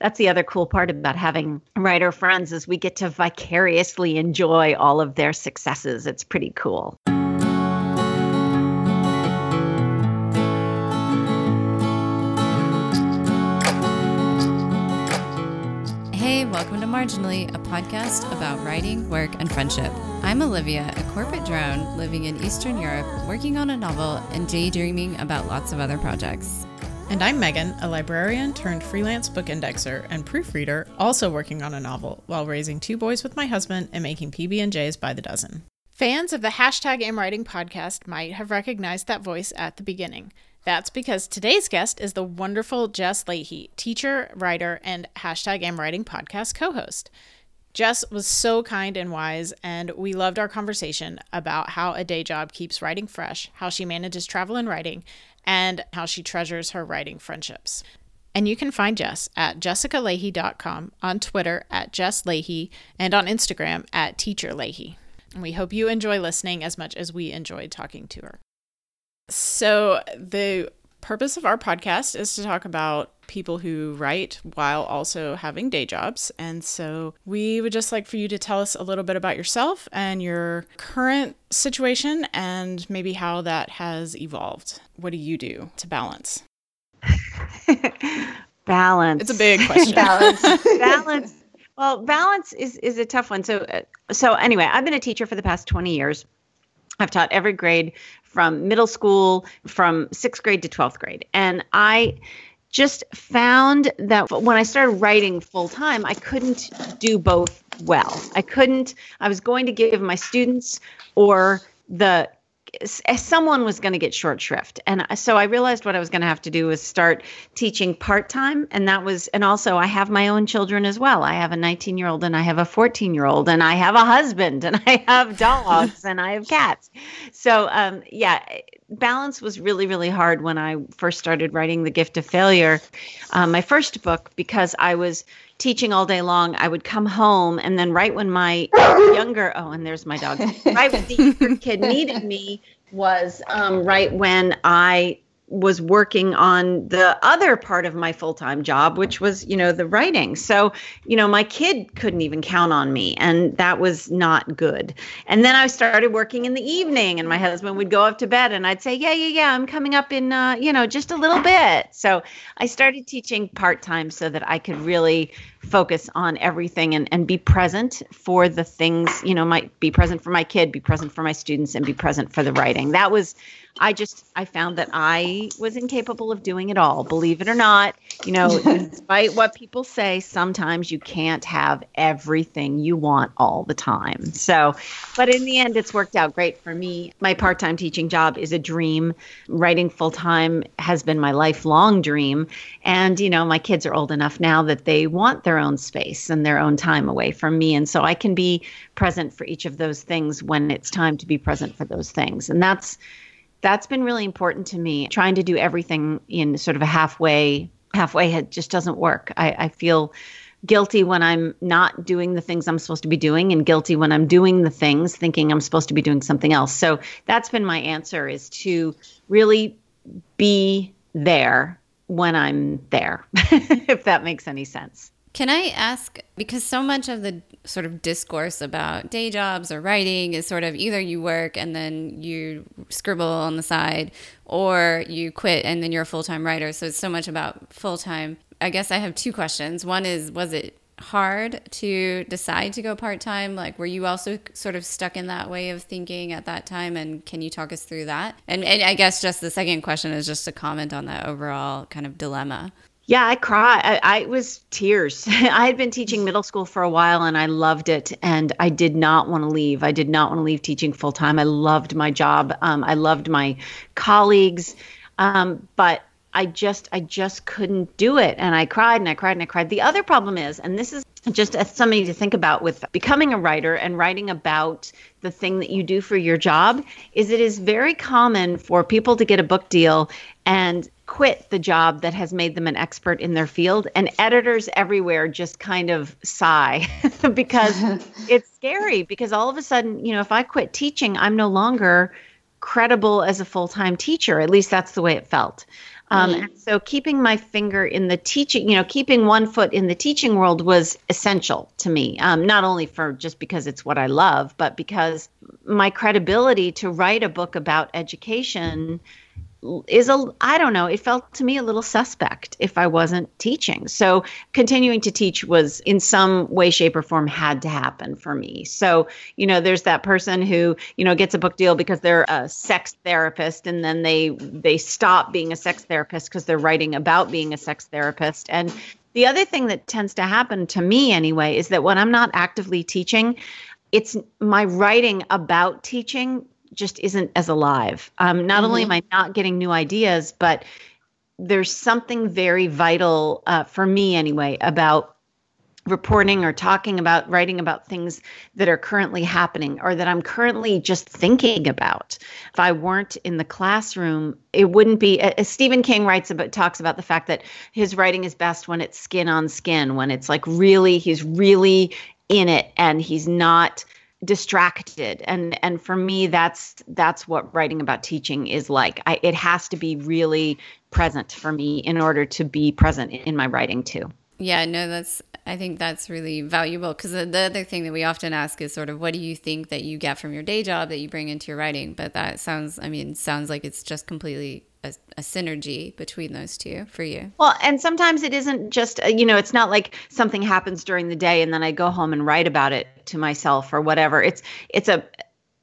that's the other cool part about having writer friends is we get to vicariously enjoy all of their successes. It's pretty cool. Hey, welcome to Marginally, a podcast about writing, work, and friendship. I'm Olivia, a corporate drone living in Eastern Europe, working on a novel and daydreaming about lots of other projects. And I'm Megan, a librarian turned freelance book indexer and proofreader, also working on a novel while raising two boys with my husband and making PB&Js by the dozen. Fans of the hashtag Am Writing podcast might have recognized that voice at the beginning. That's because today's guest is the wonderful Jess Lahey, teacher, writer, and hashtag Am Writing podcast co-host. Jess was so kind and wise, and we loved our conversation about how a day job keeps writing fresh, how she manages travel and writing, and how she treasures her writing friendships. And you can find Jess at jessicalahey.com, on Twitter at Jess Lahey, and on Instagram at Teacher Lahey. And we hope you enjoy listening as much as we enjoyed talking to her. So, the purpose of our podcast is to talk about people who write while also having day jobs. And so we would just like for you to tell us a little bit about yourself and your current situation and maybe how that has evolved. What do you do to balance? balance. It's a big question. balance. balance. Well, balance is is a tough one. So uh, so anyway, I've been a teacher for the past 20 years. I've taught every grade from middle school, from sixth grade to 12th grade. And I just found that when I started writing full time, I couldn't do both well. I couldn't, I was going to give my students or the someone was going to get short shrift. And so i realized what i was going to have to do was start teaching part-time and that was and also i have my own children as well. I have a 19 year old and i have a 14 year old and i have a husband and i have dogs and i have cats. So um, yeah balance was really really hard when i first started writing the gift of failure um, my first book because i was teaching all day long, I would come home and then right when my younger oh, and there's my dog. Right when the kid needed me was um, right when I was working on the other part of my full-time job which was you know the writing. So you know my kid couldn't even count on me and that was not good. And then i started working in the evening and my husband would go up to bed and i'd say yeah yeah yeah i'm coming up in uh, you know just a little bit. So i started teaching part-time so that i could really focus on everything and, and be present for the things you know might be present for my kid be present for my students and be present for the writing that was I just I found that I was incapable of doing it all. Believe it or not, you know, despite what people say, sometimes you can't have everything you want all the time. So, but in the end it's worked out great for me. My part-time teaching job is a dream. Writing full-time has been my lifelong dream, and you know, my kids are old enough now that they want their own space and their own time away from me, and so I can be present for each of those things when it's time to be present for those things. And that's that's been really important to me. Trying to do everything in sort of a halfway halfway head just doesn't work. I, I feel guilty when I'm not doing the things I'm supposed to be doing and guilty when I'm doing the things thinking I'm supposed to be doing something else. So that's been my answer is to really be there when I'm there, if that makes any sense. Can I ask because so much of the sort of discourse about day jobs or writing is sort of either you work and then you scribble on the side or you quit and then you're a full-time writer. So it's so much about full-time. I guess I have two questions. One is was it hard to decide to go part-time? Like were you also sort of stuck in that way of thinking at that time and can you talk us through that? And, and I guess just the second question is just to comment on that overall kind of dilemma. Yeah, I cried. I, I was tears. I had been teaching middle school for a while and I loved it. And I did not want to leave. I did not want to leave teaching full time. I loved my job. Um, I loved my colleagues. Um, but I just, I just couldn't do it. And I cried and I cried and I cried. The other problem is, and this is just something to think about with becoming a writer and writing about the thing that you do for your job is it is very common for people to get a book deal and quit the job that has made them an expert in their field and editors everywhere just kind of sigh because it's scary because all of a sudden you know if i quit teaching i'm no longer credible as a full-time teacher at least that's the way it felt Um, mm. So keeping my finger in the teaching, you know, keeping one foot in the teaching world was essential to me. Um, not only for just because it's what I love, but because my credibility to write a book about education is a I don't know, it felt to me a little suspect if I wasn't teaching. So continuing to teach was in some way shape or form had to happen for me. So, you know, there's that person who, you know, gets a book deal because they're a sex therapist and then they they stop being a sex therapist because they're writing about being a sex therapist and the other thing that tends to happen to me anyway is that when I'm not actively teaching, it's my writing about teaching just isn't as alive. Um, not mm-hmm. only am I not getting new ideas, but there's something very vital uh, for me anyway about reporting or talking about writing about things that are currently happening or that I'm currently just thinking about. If I weren't in the classroom, it wouldn't be as Stephen King writes about talks about the fact that his writing is best when it's skin on skin, when it's like really he's really in it and he's not distracted. And and for me that's that's what writing about teaching is like. I, it has to be really present for me in order to be present in my writing too. Yeah no that's i think that's really valuable because the, the other thing that we often ask is sort of what do you think that you get from your day job that you bring into your writing? But that sounds i mean sounds like it's just completely a, a, synergy between those two for you. Well, and sometimes it isn't just, uh, you know, it's not like something happens during the day and then I go home and write about it to myself or whatever. It's it's a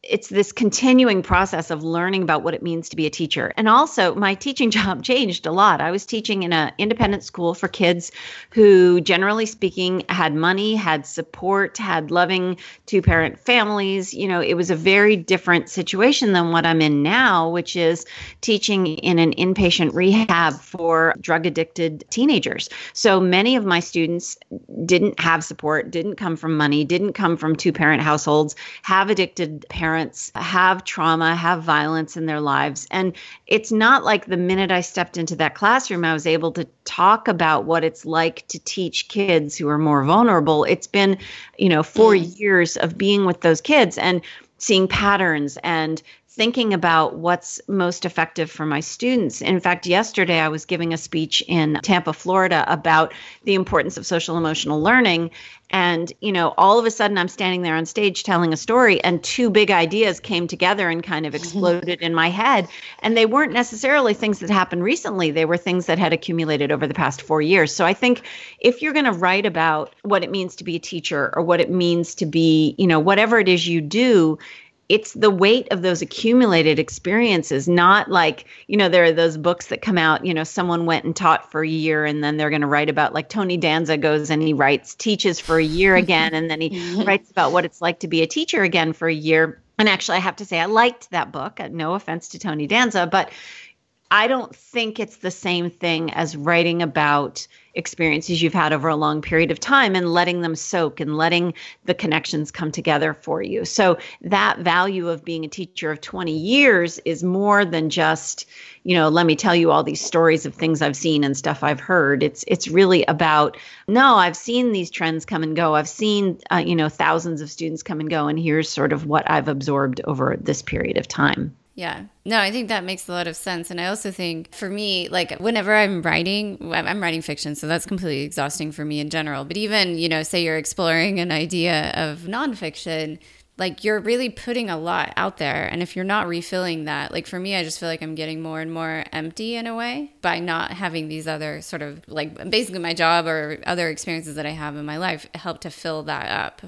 it's this continuing process of learning about what it means to be a teacher. And also, my teaching job changed a lot. I was teaching in an independent school for kids who, generally speaking, had money, had support, had loving two parent families. You know, it was a very different situation than what I'm in now, which is teaching in an inpatient rehab for drug addicted teenagers. So many of my students didn't have support, didn't come from money, didn't come from two parent households, have addicted parents parents have trauma, have violence in their lives. And it's not like the minute I stepped into that classroom, I was able to talk about what it's like to teach kids who are more vulnerable. It's been, you know, four years of being with those kids and seeing patterns and thinking about what's most effective for my students. In fact, yesterday I was giving a speech in Tampa, Florida about the importance of social emotional learning. And, you know, all of a sudden I'm standing there on stage telling a story, and two big ideas came together and kind of exploded in my head. And they weren't necessarily things that happened recently, they were things that had accumulated over the past four years. So I think if you're going to write about what it means to be a teacher or what it means to be, you know, whatever it is you do, it's the weight of those accumulated experiences not like you know there are those books that come out you know someone went and taught for a year and then they're going to write about like tony danza goes and he writes teaches for a year again and then he writes about what it's like to be a teacher again for a year. And actually i have to say i liked that book. Uh, no offense to tony danza but i don't think it's the same thing as writing about experiences you've had over a long period of time and letting them soak and letting the connections come together for you. So that value of being a teacher of 20 years is more than just, you know, let me tell you all these stories of things I've seen and stuff I've heard. It's it's really about no, I've seen these trends come and go. I've seen uh, you know thousands of students come and go and here's sort of what I've absorbed over this period of time. Yeah. No, I think that makes a lot of sense. And I also think for me, like whenever I'm writing, I'm writing fiction, so that's completely exhausting for me in general. But even, you know, say you're exploring an idea of nonfiction, like you're really putting a lot out there. And if you're not refilling that, like for me, I just feel like I'm getting more and more empty in a way by not having these other sort of like basically my job or other experiences that I have in my life help to fill that up.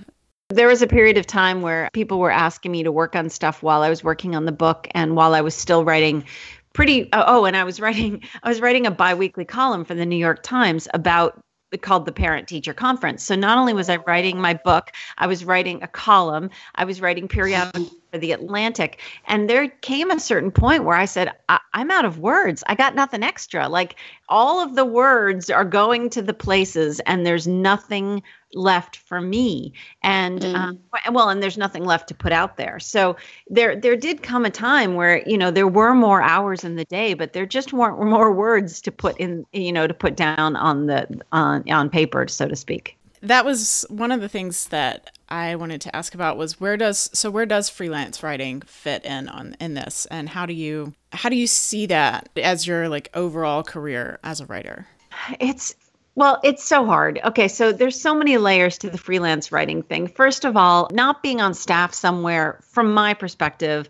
There was a period of time where people were asking me to work on stuff while I was working on the book and while I was still writing pretty oh, oh and I was writing I was writing a biweekly column for the New York Times about called the parent teacher conference. So not only was I writing my book, I was writing a column, I was writing periodicals for the Atlantic. And there came a certain point where I said, I- am out of words. I got nothing extra. Like all of the words are going to the places, and there's nothing left for me and mm. um, well and there's nothing left to put out there so there there did come a time where you know there were more hours in the day but there just weren't more words to put in you know to put down on the on on paper so to speak that was one of the things that I wanted to ask about was where does so where does freelance writing fit in on in this and how do you how do you see that as your like overall career as a writer? It's well, it's so hard. Okay, so there's so many layers to the freelance writing thing. First of all, not being on staff somewhere from my perspective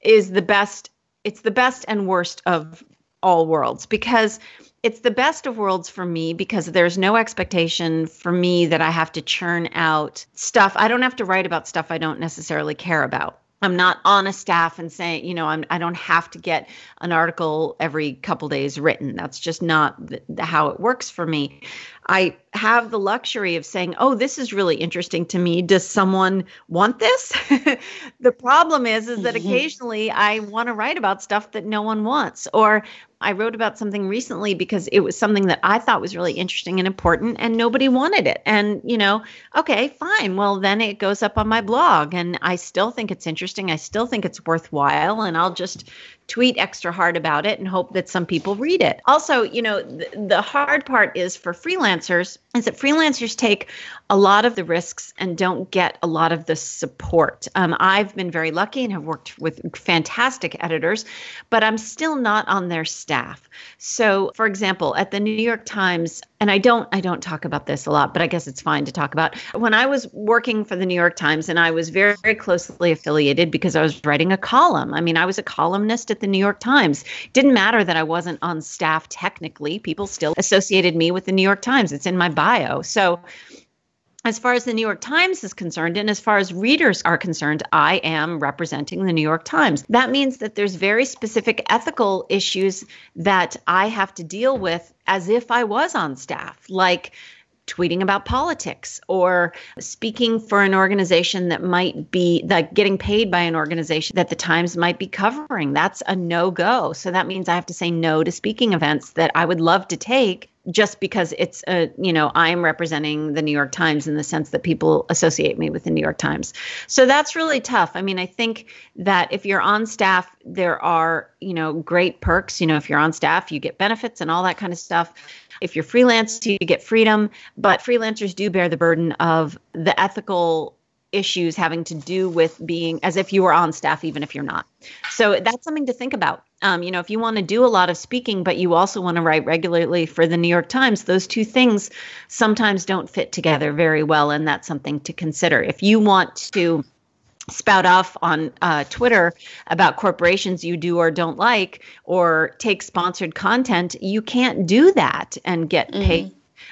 is the best it's the best and worst of all worlds because it's the best of worlds for me because there's no expectation for me that I have to churn out stuff. I don't have to write about stuff I don't necessarily care about. I'm not on a staff and saying, you know, I'm I don't have to get an article every couple days written. That's just not the, the, how it works for me. I have the luxury of saying, "Oh, this is really interesting to me. Does someone want this?" the problem is is that mm-hmm. occasionally I want to write about stuff that no one wants or I wrote about something recently because it was something that I thought was really interesting and important and nobody wanted it. And, you know, okay, fine. Well, then it goes up on my blog and I still think it's interesting. I still think it's worthwhile and I'll just tweet extra hard about it and hope that some people read it. Also, you know, the, the hard part is for freelancers is that freelancers take a lot of the risks and don't get a lot of the support. Um, I've been very lucky and have worked with fantastic editors, but I'm still not on their staff. So, for example, at the New York Times, and I don't I don't talk about this a lot, but I guess it's fine to talk about. When I was working for the New York Times and I was very, very closely affiliated because I was writing a column. I mean, I was a columnist at the New York Times. Didn't matter that I wasn't on staff technically. People still associated me with the New York Times. It's in my bio. So as far as the New York Times is concerned, and as far as readers are concerned, I am representing the New York Times. That means that there's very specific ethical issues that I have to deal with as if I was on staff, like tweeting about politics or speaking for an organization that might be like getting paid by an organization that the Times might be covering. That's a no go. So that means I have to say no to speaking events that I would love to take just because it's a you know i'm representing the new york times in the sense that people associate me with the new york times. So that's really tough. I mean i think that if you're on staff there are you know great perks. You know if you're on staff you get benefits and all that kind of stuff. If you're freelance you get freedom. But freelancers do bear the burden of the ethical issues having to do with being as if you were on staff, even if you're not. So that's something to think about. Um, you know, if you want to do a lot of speaking, but you also want to write regularly for the New York Times, those two things sometimes don't fit together very well. And that's something to consider. If you want to spout off on uh, Twitter about corporations you do or don't like, or take sponsored content, you can't do that and get mm-hmm.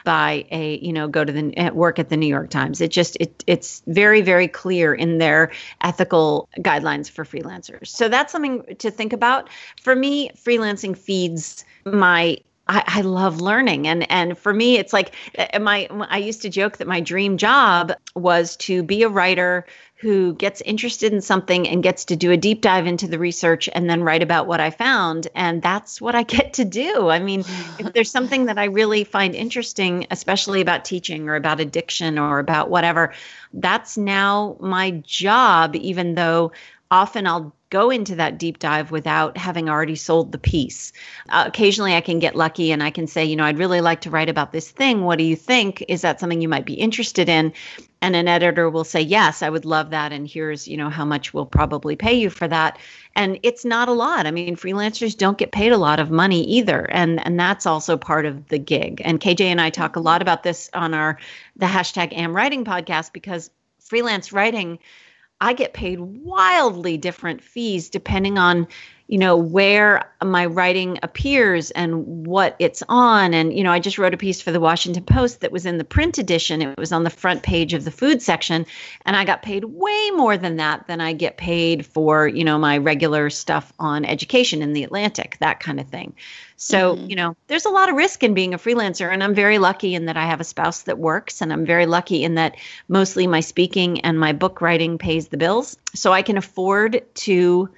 By a you know go to the work at the New York Times. It just it it's very very clear in their ethical guidelines for freelancers. So that's something to think about. For me, freelancing feeds my I, I, love learning and and for me it's like my I used to joke that my dream job was to be a writer who gets interested in something and gets to do a deep dive into the research and then write about what I found. And that's what I get to do. I mean, if there's something that I really find interesting, especially about teaching or about addiction or about whatever, that's now my job, even though often I'll go into that deep dive without having already sold the piece. Uh, occasionally, I can get lucky and I can say, you know, I'd really like to write about this thing. What do you think? Is that something you might be interested in? And an editor will say, yes, I would love that. And here's, you know, how much we'll probably pay you for that. And it's not a lot. I mean, freelancers don't get paid a lot of money either. And and that's also part of the gig. And KJ and I talk a lot about this on our the hashtag am writing podcast because freelance writing I get paid wildly different fees depending on, you know, where my writing appears and what it's on. And, you know, I just wrote a piece for the Washington Post that was in the print edition. It was on the front page of the food section. And I got paid way more than that than I get paid for, you know, my regular stuff on education in the Atlantic, that kind of thing. So, mm-hmm. you know, there's a lot of risk in being a freelancer. And I'm very lucky in that I have a spouse that works. And I'm very lucky in that mostly my speaking and my book writing pays the bills. So I can afford to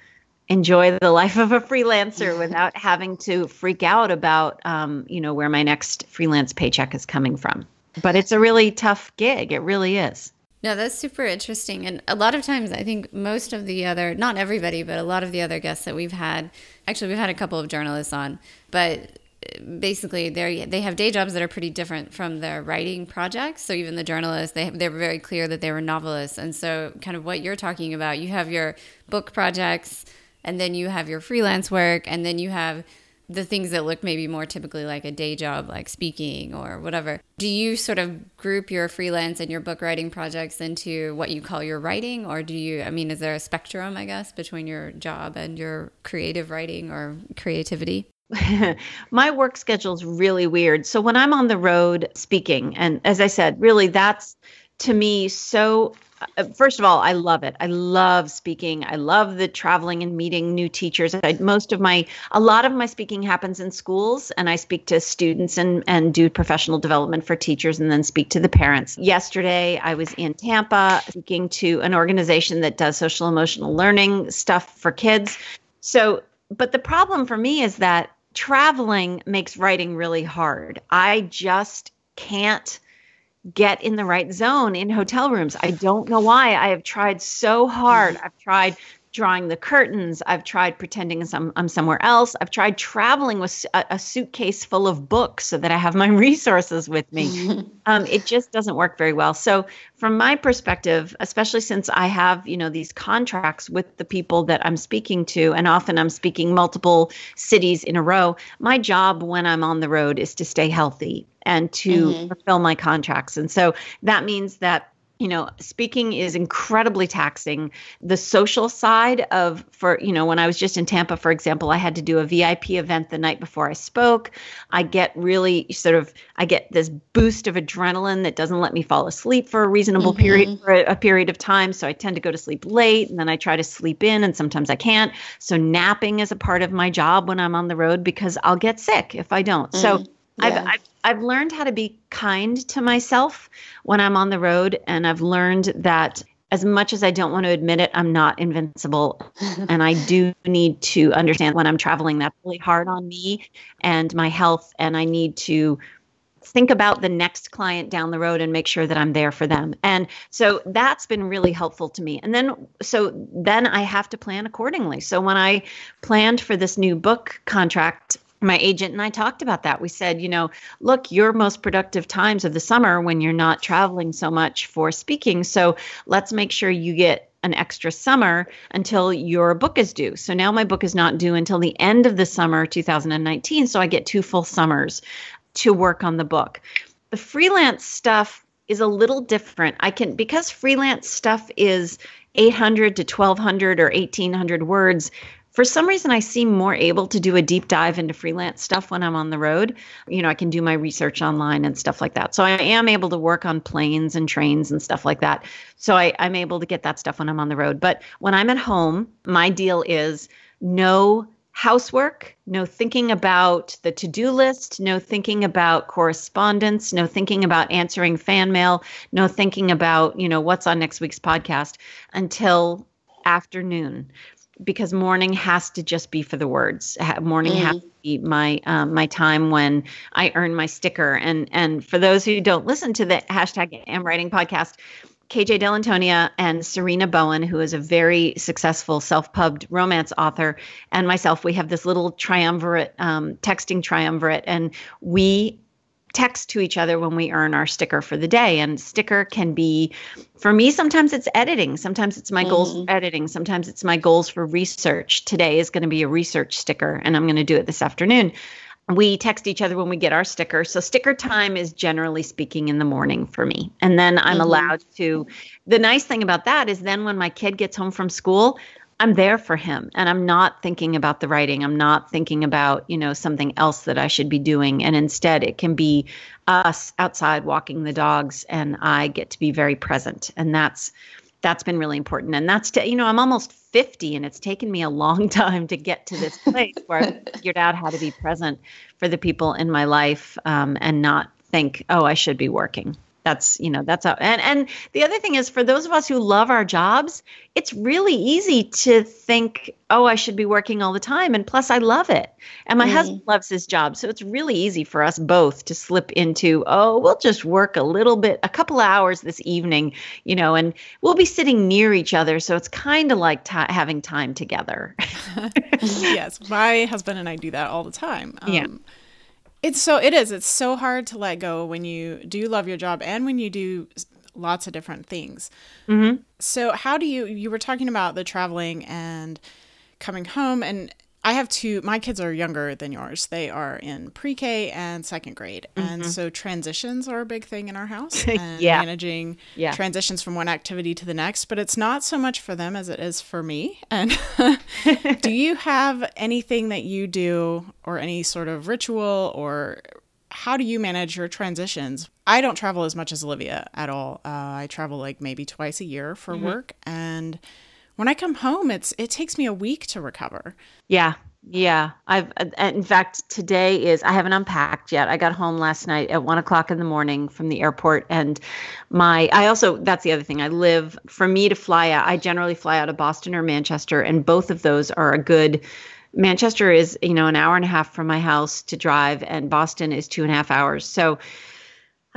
enjoy the life of a freelancer without having to freak out about, um, you know, where my next freelance paycheck is coming from. But it's a really tough gig. It really is. No, that's super interesting. And a lot of times, I think most of the other, not everybody, but a lot of the other guests that we've had, actually, we've had a couple of journalists on, but basically they they have day jobs that are pretty different from their writing projects. So even the journalists, they they were very clear that they were novelists, and so kind of what you're talking about, you have your book projects, and then you have your freelance work, and then you have the things that look maybe more typically like a day job, like speaking or whatever. Do you sort of group your freelance and your book writing projects into what you call your writing? Or do you, I mean, is there a spectrum, I guess, between your job and your creative writing or creativity? my work schedule is really weird. So when I'm on the road speaking, and as I said, really that's to me so Uh, first of all, I love it. I love speaking. I love the traveling and meeting new teachers. I, most of my, a lot of my speaking happens in schools, and I speak to students and and do professional development for teachers, and then speak to the parents. Yesterday, I was in Tampa speaking to an organization that does social emotional learning stuff for kids. So, but the problem for me is that traveling makes writing really hard. I just can't get in the right zone in hotel rooms. I don't know why. I have tried so hard. I've tried drawing the curtains. I've tried pretending some, I'm somewhere else. I've tried traveling with a, a, suitcase full of books so that I have my resources with me. um, it just doesn't work very well. So, from my perspective, especially since I have, you know, these contracts with the people that I'm speaking to, and often I'm speaking multiple cities in a row, my job when I'm on the road is to stay healthy and to mm-hmm. fulfill my contracts. And so that means that you know speaking is incredibly taxing. The social side of for you know when i was just in tampa for example i had to do a vip event the night before i spoke. I get really sort of i get this boost of adrenaline that doesn't let me fall asleep for a reasonable mm-hmm. period for a, a period of time. So i tend to go to sleep late and then i try to sleep in and sometimes i can't. So napping is a part of my job when i'm on the road because i'll get sick if i don't. Mm-hmm. so I've, I've, I've learned how to be kind to myself when I'm on the road, and I've learned that as much as I don't want to admit it, I'm not invincible, and I do need to understand when I'm traveling that's really hard on me and my health, and I need to think about the next client down the road and make sure that I'm there for them. And so that's been really helpful to me. And then so then I have to plan accordingly. So when I planned for this new book contract my agent and I talked about that. We said, you know, look, your most productive times of the summer when you're not traveling so much for speaking. So let's make sure you get an extra summer until your book is due. So now my book is not due until the end of the summer 2019. So I get two full summers to work on the book. The freelance stuff is a little different. I can, because freelance stuff is 800 to 1200 or 1800 words for some reason I seem more able to do a deep dive into freelance stuff when I'm on the road. You know, I can do my research online and stuff like that. So I am able to work on planes and trains and stuff like that. So I, I'm able to get that stuff when I'm on the road. But when I'm at home, my deal is no housework, no thinking about the to do list, no thinking about correspondence, no thinking about answering fan mail, no thinking about, you know, what's on next week's podcast until afternoon because morning has to just be for the words. Morning mm. has to be my um, my time when I earn my sticker. And and for those who don't listen to the hashtag Am Writing podcast, KJ Dell'Antonia and Sarina Bowen, who is a very successful self-pubbed romance author, and myself, we have this little triumvirate, um, texting triumvirate, and we text to each other when we earn our sticker for the day. And sticker can be, for me, sometimes it's editing. Sometimes it's my mm-hmm. goals for editing. Sometimes it's my goals for research. Today is going to be a research sticker, and I'm going to do it this afternoon. We text each other when we get our sticker. So, sticker time is generally speaking in the morning for me. And then I'm mm-hmm. allowed to. The nice thing about that is then when my kid gets home from school, I'm there for him and I'm not thinking about the writing. I'm not thinking about, you know, something else that I should be doing. And instead, it can be us outside walking the dogs and I get to be very present. And that's that's been really important. And that's to, you know, I'm almost 50 and it's taken me a long time to get to this place where I figured out how to be present for the people in my life um, and not think, oh, I should be working that's you know that's how and and the other thing is for those of us who love our jobs it's really easy to think oh i should be working all the time and plus i love it. And my mm. husband loves his job so it's really easy for us both to slip into oh we'll just work a little bit a couple hours this evening you know and we'll be sitting near each other so it's kind of like t- having time together. Yes my husband and i do that all the time. Um, yeah It's so it is. It's so hard to let go when you do love your job and when you do lots of different things. Mm-hmm. So how do you you were talking about the traveling and coming home and I have two my kids are younger than yours. They are in pre-K and second grade. And Mm-hmm. so transitions are a big thing in our house and Yeah. managing Yeah. transitions from one activity to the next, but it's not so much for them as it is for me. And do you have anything that you do or any sort of ritual or how do you manage your transitions? I don't travel as much as Olivia at all. Uh, I travel like maybe twice a year for Mm-hmm. work, and when I come home, it's it takes me a week to recover. Yeah. Yeah. I've, in fact, today is, I haven't unpacked yet. I got home last night at one o'clock in the morning from the airport. And my, I also, that's the other thing. I live, for me to fly out, I generally fly out of Boston or Manchester, and both of those are a good, Manchester is, you know, an hour and a half from my house to drive, and Boston is two and a half hours. So,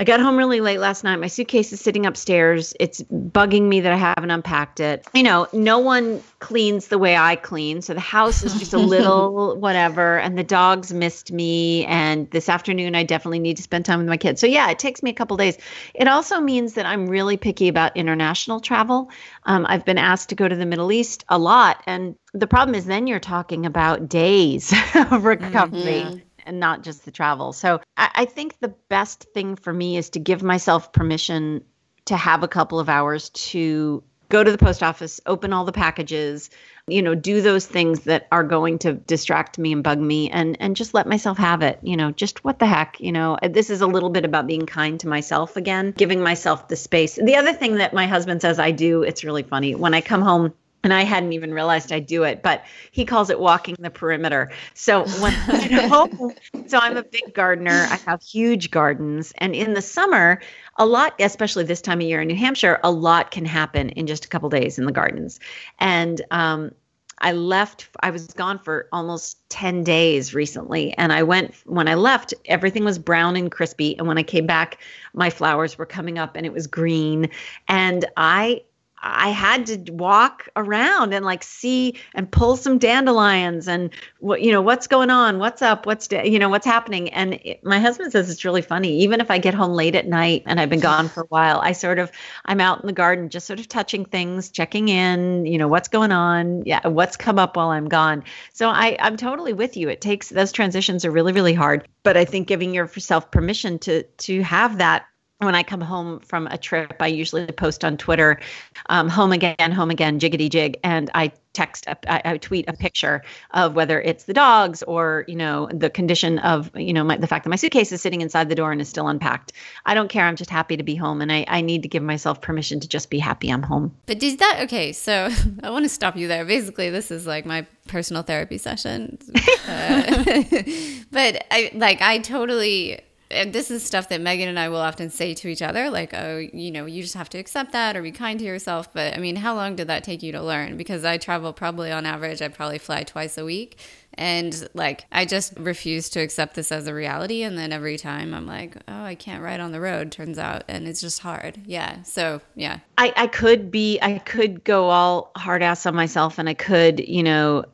I got home really late last night. My suitcase is sitting upstairs. It's bugging me that I haven't unpacked it. You know, no one cleans the way I clean. So the house is just a little whatever. And the dogs missed me. And this afternoon, I definitely need to spend time with my kids. So yeah, it takes me a couple days. It also means that I'm really picky about international travel. Um, I've been asked to go to the Middle East a lot. And the problem is then you're talking about days of recovery and not just the travel. So I, I think the best thing for me is to give myself permission to have a couple of hours to go to the post office, open all the packages, you know, do those things that are going to distract me and bug me and and just let myself have it, you know, just what the heck, you know. This is a little bit about being kind to myself again, giving myself the space. The other thing that my husband says I do, it's really funny. When I come home and I hadn't even realized I do it, but he calls it walking the perimeter. So when I'm home, so I'm a big gardener. I have huge gardens, and in the summer, a lot, especially this time of year in New Hampshire, a lot can happen in just a couple days in the gardens. And um, I left, I was gone for almost 10 days recently. And I went, when I left, everything was brown and crispy. And when I came back, my flowers were coming up and it was green. And I, I had to walk around and like see and pull some dandelions and what you know what's going on, what's up, what's da- you know what's happening. And it, my husband says it's really funny. Even if I get home late at night and I've been gone for a while, I sort of I'm out in the garden just sort of touching things, checking in, you know what's going on, yeah, what's come up while I'm gone. So I I'm totally with you. It takes those transitions are really really hard, but I think giving yourself permission to to have that when I come home from a trip, I usually post on Twitter, um, home again, home again, jiggity jig, and I text, a, I, I tweet a picture of whether it's the dogs or you know the condition of you know my, the fact that my suitcase is sitting inside the door and is still unpacked. I don't care. I'm just happy to be home, and I, I need to give myself permission to just be happy I'm home. But does that okay? So I want to stop you there. Basically, this is like my personal therapy session. Uh, but I like I totally. And this is stuff that Megan and I will often say to each other, like, "Oh, you know, you just have to accept that or be kind to yourself." But I mean, how long did that take you to learn? Because I travel probably on average, I probably fly twice a week, and like I just refuse to accept this as a reality. And then every time I'm like, "Oh, I can't ride on the road." Turns out, and it's just hard. Yeah. So yeah, I, I could be I could go all hard ass on myself and I could, you know,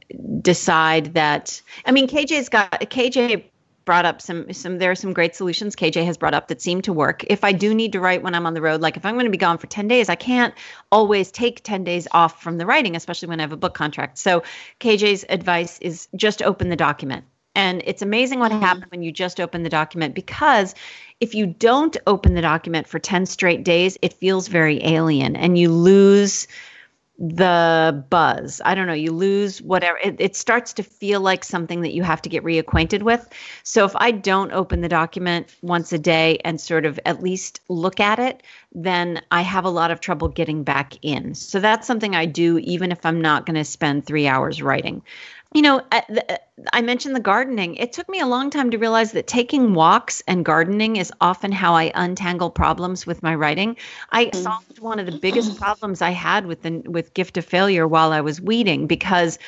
decide that I mean KJ's got KJ brought up some some there are some great solutions KJ has brought up that seem to work. If I do need to write when I'm on the road, like if I'm going to be gone for 10 days, I can't always take 10 days off from the writing, especially when I have a book contract. So KJ's advice is just open the document. And it's amazing what mm-hmm. happens when you just open the document because if you don't open the document for 10 straight days, it feels very alien and you lose the buzz. I don't know, you lose whatever. It, it starts to feel like something that you have to get reacquainted with. So if I don't open the document once a day and sort of at least look at it, then I have a lot of trouble getting back in. So that's something I do even if I'm not going to spend three hours writing. You know, uh, uh, I mentioned the gardening. It took me a long time to realize that taking walks and gardening is often how I untangle problems with my writing. I mm-hmm. solved one of the biggest problems I had with the with gift of failure while I was weeding because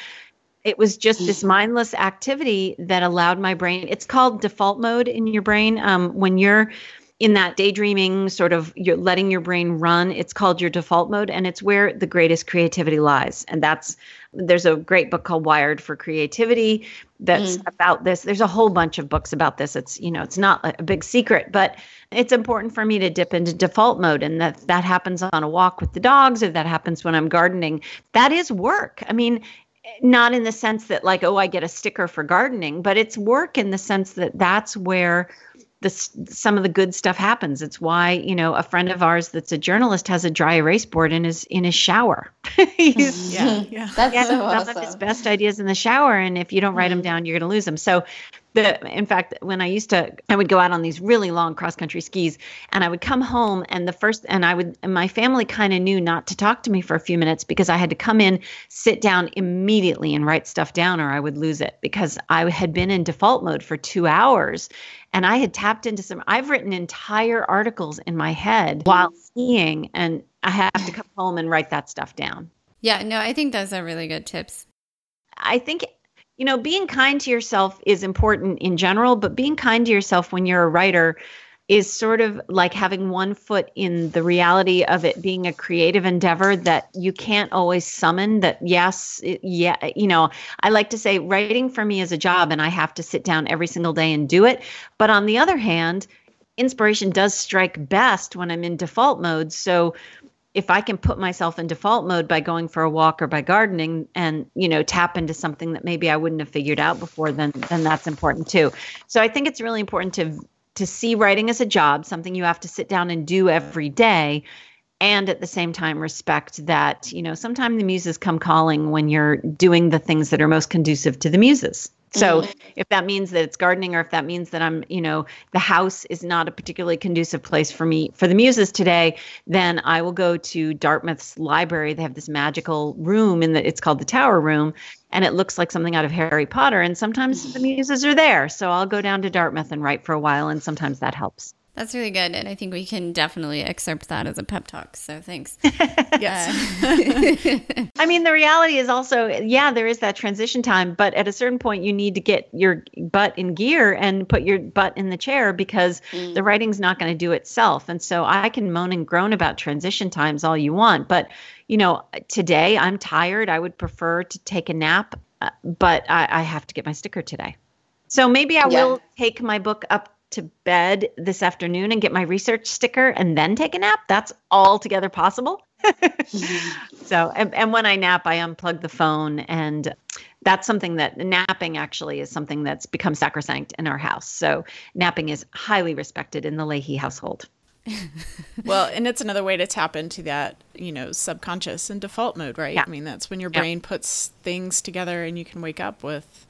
it was just this mm-hmm. mindless activity that allowed my brain. It's called default mode in your brain. Um, when you're in that daydreaming sort of you're letting your brain run it's called your default mode and it's where the greatest creativity lies. And that's there's a great book called wired for creativity that's mm. about this. There's a whole bunch of books about this. It's you know it's not a big secret but it's important for me to dip into default mode and that that happens on a walk with the dogs or that happens when i'm gardening. That is work. I mean not in the sense that like oh i get a sticker for gardening but it's work in the sense that that's where the some of the good stuff happens. It's why you know a friend of ours that's a journalist has a dry erase board in his in his shower. He's, yeah, yeah, that's so some awesome. of his best ideas in the shower, and if you don't write them mm-hmm. down, you're going to lose them. So the in fact when i used to i would go out on these really long cross country skis and i would come home and the first and i would and my family kind of knew not to talk to me for a few minutes because i had to come in sit down immediately and write stuff down or i would lose it because i had been in default mode for two hours and i had tapped into some i've written entire articles in my head while skiing and i have to come home and write that stuff down. Yeah no i think those are really good tips. I think you know, being kind to yourself is important in general, but being kind to yourself when you're a writer is sort of like having one foot in the reality of it being a creative endeavor that you can't always summon that yes it, yeah you know i like to say writing for me is a job and i have to sit down every single day and do it. But on the other hand inspiration does strike best when i'm in default mode. So if I can put myself in default mode by going for a walk or by gardening and you know tap into something that maybe I wouldn't have figured out before then then that's important too. So I think it's really important to to see writing as a job, something you have to sit down and do every day and at the same time respect that you know sometimes the muses come calling when you're doing the things that are most conducive to the muses so mm-hmm. if that means that it's gardening or if that means that I'm, you know, the house is not a particularly conducive place for me for the muses today, then I will go to Dartmouth's library. They have this magical room in the it's called the Tower Room and it looks like something out of Harry Potter and sometimes the muses are there. So I'll go down to Dartmouth and write for a while and sometimes that helps. That's really good. And I think we can definitely excerpt that as a pep talk. So thanks. yes. Uh, I mean, the reality is also, yeah, there is that transition time, but at a certain point, you need to get your butt in gear and put your butt in the chair because mm. the writing's not going to do itself. And so I can moan and groan about transition times all you want. But, you know, today I'm tired. I would prefer to take a nap, uh, but I, I have to get my sticker today. So maybe I yeah. will take my book up to bed this afternoon and get my research sticker and then take a nap, that's altogether possible. so, and, and when I nap, I unplug the phone, and that's something that napping actually is something that's become sacrosanct in our house. So, napping is highly respected in the Lahey household. well, and it's another way to tap into that, you know, subconscious and default mode, right? Yeah. I mean, that's when your brain yeah. puts things together and you can wake up with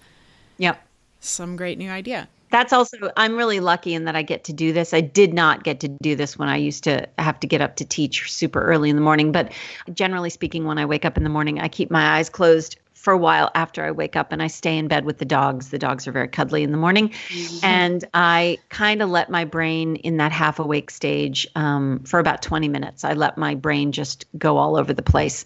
yep. some great new idea that's also i'm really lucky in that i get to do this. I did not get to do this when i used to have to get up to teach super early in the morning but generally speaking when i wake up in the morning i keep my eyes closed for a while after i wake up and i stay in bed with the dogs. The dogs are very cuddly in the morning. Mm-hmm. and i kind of let my brain in that half awake stage um, for about 20 minutes. I let my brain just go all over the place.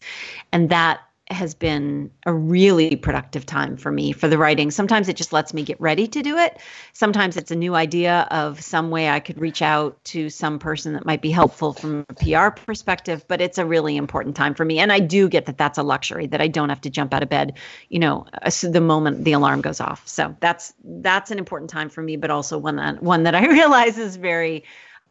And that has been a really productive time for me for the writing. Sometimes it just lets me get ready to do it. Sometimes it's a new idea of some way I could reach out to some person that might be helpful from a PR perspective, but it's a really important time for me. And I do get that that's a luxury that I don't have to jump out of bed, you know, the moment the alarm goes off. So that's that's an important time for me, but also one that one that I realize is very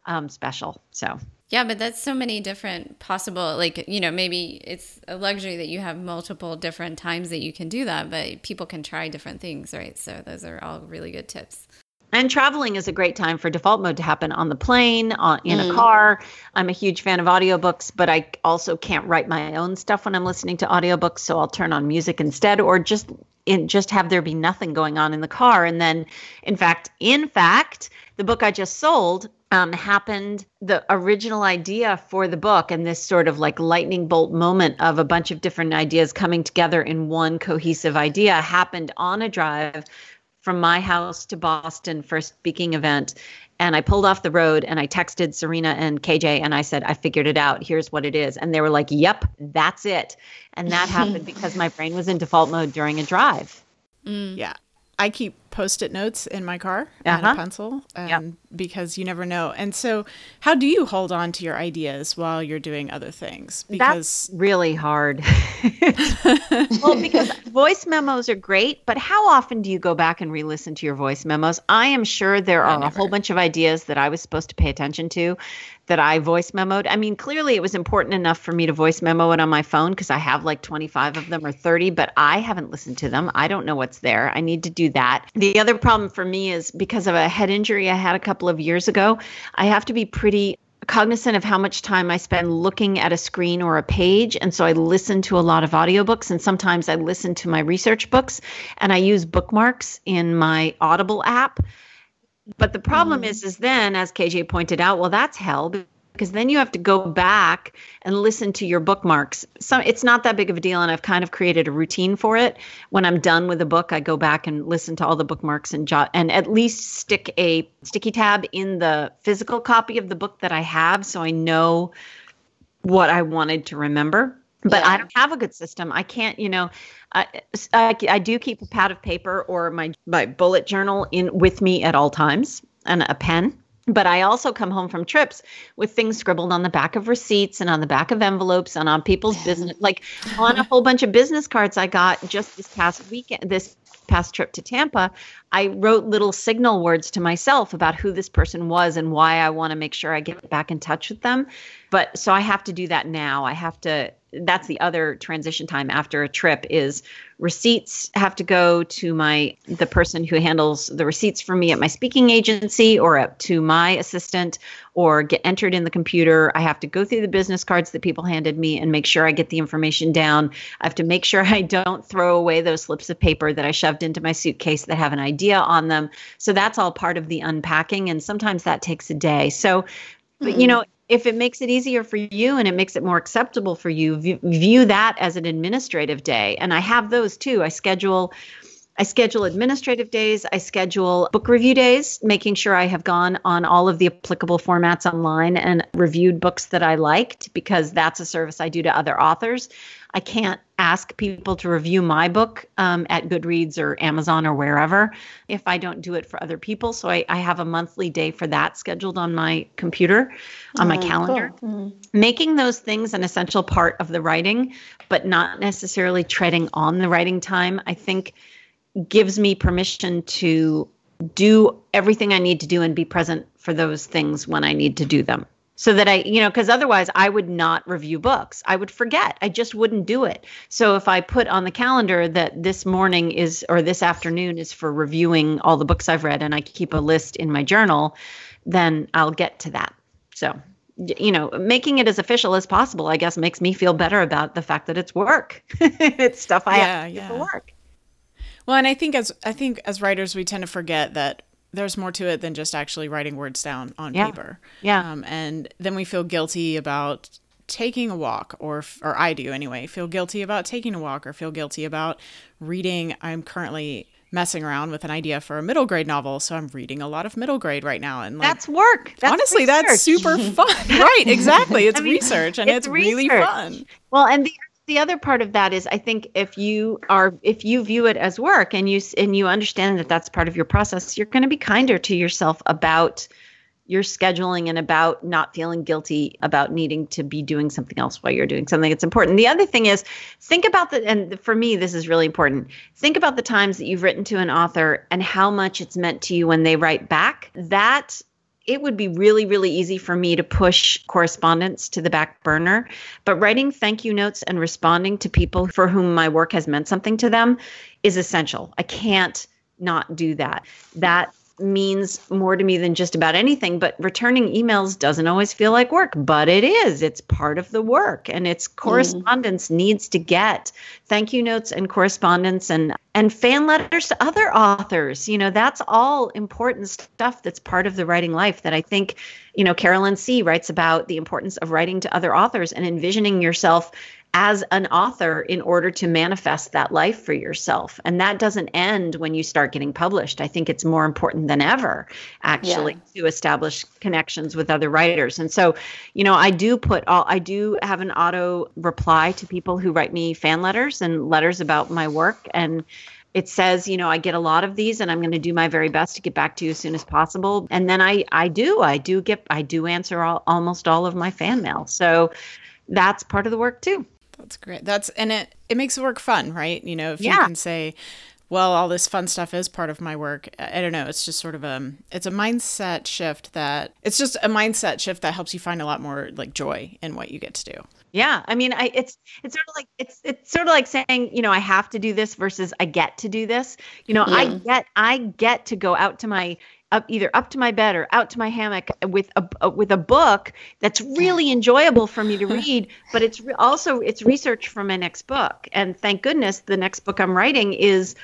um, special. So yeah, but that's so many different possible, like, you know, maybe it's a luxury that you have multiple different times that you can do that, but people can try different things, right? So those are all really good tips. And traveling is a great time for default mode to happen on the plane, on, in mm. a car. I'm a huge fan of audiobooks, but I also can't write my own stuff when I'm listening to audiobooks, so I'll turn on music instead or just in just have there be nothing going on in the car and then in fact, in fact, the book I just sold um, happened the original idea for the book and this sort of like lightning bolt moment of a bunch of different ideas coming together in one cohesive idea happened on a drive from my house to Boston for a speaking event. And I pulled off the road and I texted Sarina and KJ and I said, I figured it out. Here's what it is. And they were like, Yep, that's it. And that happened because my brain was in default mode during a drive. Mm. Yeah. I keep post-it notes in my car and Uh-huh. a pencil, um, Yep. because you never know. And so, how do you hold on to your ideas while you're doing other things? Because That's really hard. well, because voice memos are great, but how often do you go back and re-listen to your voice memos? I am sure there are a whole bunch of ideas that I was supposed to pay attention to that I voice memoed. I mean, clearly it was important enough for me to voice memo it on my phone because I have like 25 of them or 30, but I haven't listened to them. I don't know what's there. I need to do that. The other problem for me is because of a head injury I had a couple of years ago, I have to be pretty cognizant of how much time I spend looking at a screen or a page. And so I listen to a lot of audiobooks and sometimes I listen to my research books and I use bookmarks in my Audible app. But the problem mm. is, is then, as KJ pointed out, well, that's hell because then you have to go back and listen to your bookmarks. So it's not that big of a deal, and I've kind of created a routine for it. When I'm done with a book, I go back and listen to all the bookmarks and jot and at least stick a sticky tab in the physical copy of the book that I have, so I know what I wanted to remember. But I don't have a good system. I can't, you know, I, I, I do keep a pad of paper or my, my bullet journal in with me at all times and a pen. But I also come home from trips with things scribbled on the back of receipts and on the back of envelopes and on people's business, like on a whole bunch of business cards I got just this past weekend, this past trip to Tampa. I wrote little signal words to myself about who this person was and why I want to make sure I get back in touch with them. But so I have to do that now. I have to that's the other transition time after a trip is receipts have to go to my the person who handles the receipts for me at my speaking agency or up to my assistant or get entered in the computer. I have to go through the business cards that people handed me and make sure i get the information down. I have to make sure i don't throw away those slips of paper that i shoved into my suitcase that have an idea on them. So that's all part of the unpacking and sometimes that takes a day. So but you mm-hmm. know if it makes it easier for you and it makes it more acceptable for you view, that as an administrative day and i have those too i schedule I schedule administrative days. I schedule book review days, making sure I have gone on all of the applicable formats online and reviewed books that I liked because that's a service I do to other authors. I can't ask people to review my book um, at Goodreads or Amazon or wherever if I don't do it for other people. So I, I have a monthly day for that scheduled on my computer, on my Oh, calendar cool. Mhm. making those things an essential part of the writing, but not necessarily treading on the writing time, I think gives me permission to do everything I need to do and be present for those things when I need to do them. So that I, you know, because otherwise I would not review books. I would forget. I just wouldn't do it. So if I put on the calendar that this morning is or this afternoon is for reviewing all the books I've read and I keep a list in my journal, then I'll get to that. So you know, making it as official as possible, I guess, makes me feel better about the fact that it's work. it's stuff I Yeah, have to do for yeah. work. Well, and I think as I think as writers, we tend to forget that there's more to it than just actually writing words down on Yeah. paper. Yeah. Um, and then we feel guilty about taking a walk, or or I do anyway. Feel guilty about taking a walk, or feel guilty about reading. I'm currently messing around with an idea for a middle grade novel, so I'm reading a lot of middle grade right now. And like, That's work. That's honestly, that's super fun. right? Exactly. It's I mean, research, and it's it's, really fun. Well, and the the other part of that is I think if you are if you view it as work and you and you understand that that's part of your process, you're going to be kinder to yourself about your scheduling and about not feeling guilty about needing to be doing something else while you're doing something that's important. The other thing is think about the and for me this is really important. Think about the times that you've written to an author and how much it's meant to you when they write back. That it would be really, really easy for me to push correspondence to the back burner. But writing thank you notes and responding to people for whom my work has meant something to them is essential. I can't not do that. That means more to me than just about anything but returning emails doesn't always feel like work but it is. It's part of the work and it's mm. correspondence needs to get. Thank you notes and correspondence and and fan letters to other authors. You know that's all important stuff that's part of the writing life that i think you know Carolyn See writes about the importance of writing to other authors and envisioning yourself as an author in order to manifest that life for yourself. And that doesn't end when you start getting published. I think it's more important than ever, actually, to establish connections with other writers. And so, you know, I do put all, I do have an auto reply to people who write me fan letters and letters about my work. And it says you know i get a lot of these and i'm going to do my very best to get back to you as soon as possible and then i i do i do get i do answer all, almost all of my fan mail so that's part of the work too that's great that's and it it makes the work fun right you know if yeah. you can say well all this fun stuff is part of my work i don't know it's just sort of a it's a mindset shift that it's just a mindset shift that helps you find a lot more like joy in what you get to do yeah, I mean, I it's it's sort of like it's it's sort of like saying, you know, I have to do this versus I get to do this. You know, yeah. I get I get to go out to my up either up to my bed or out to my hammock with a, a with a book that's really enjoyable for me to read, but it's re- also it's research for my next book. And thank goodness the next book I'm writing is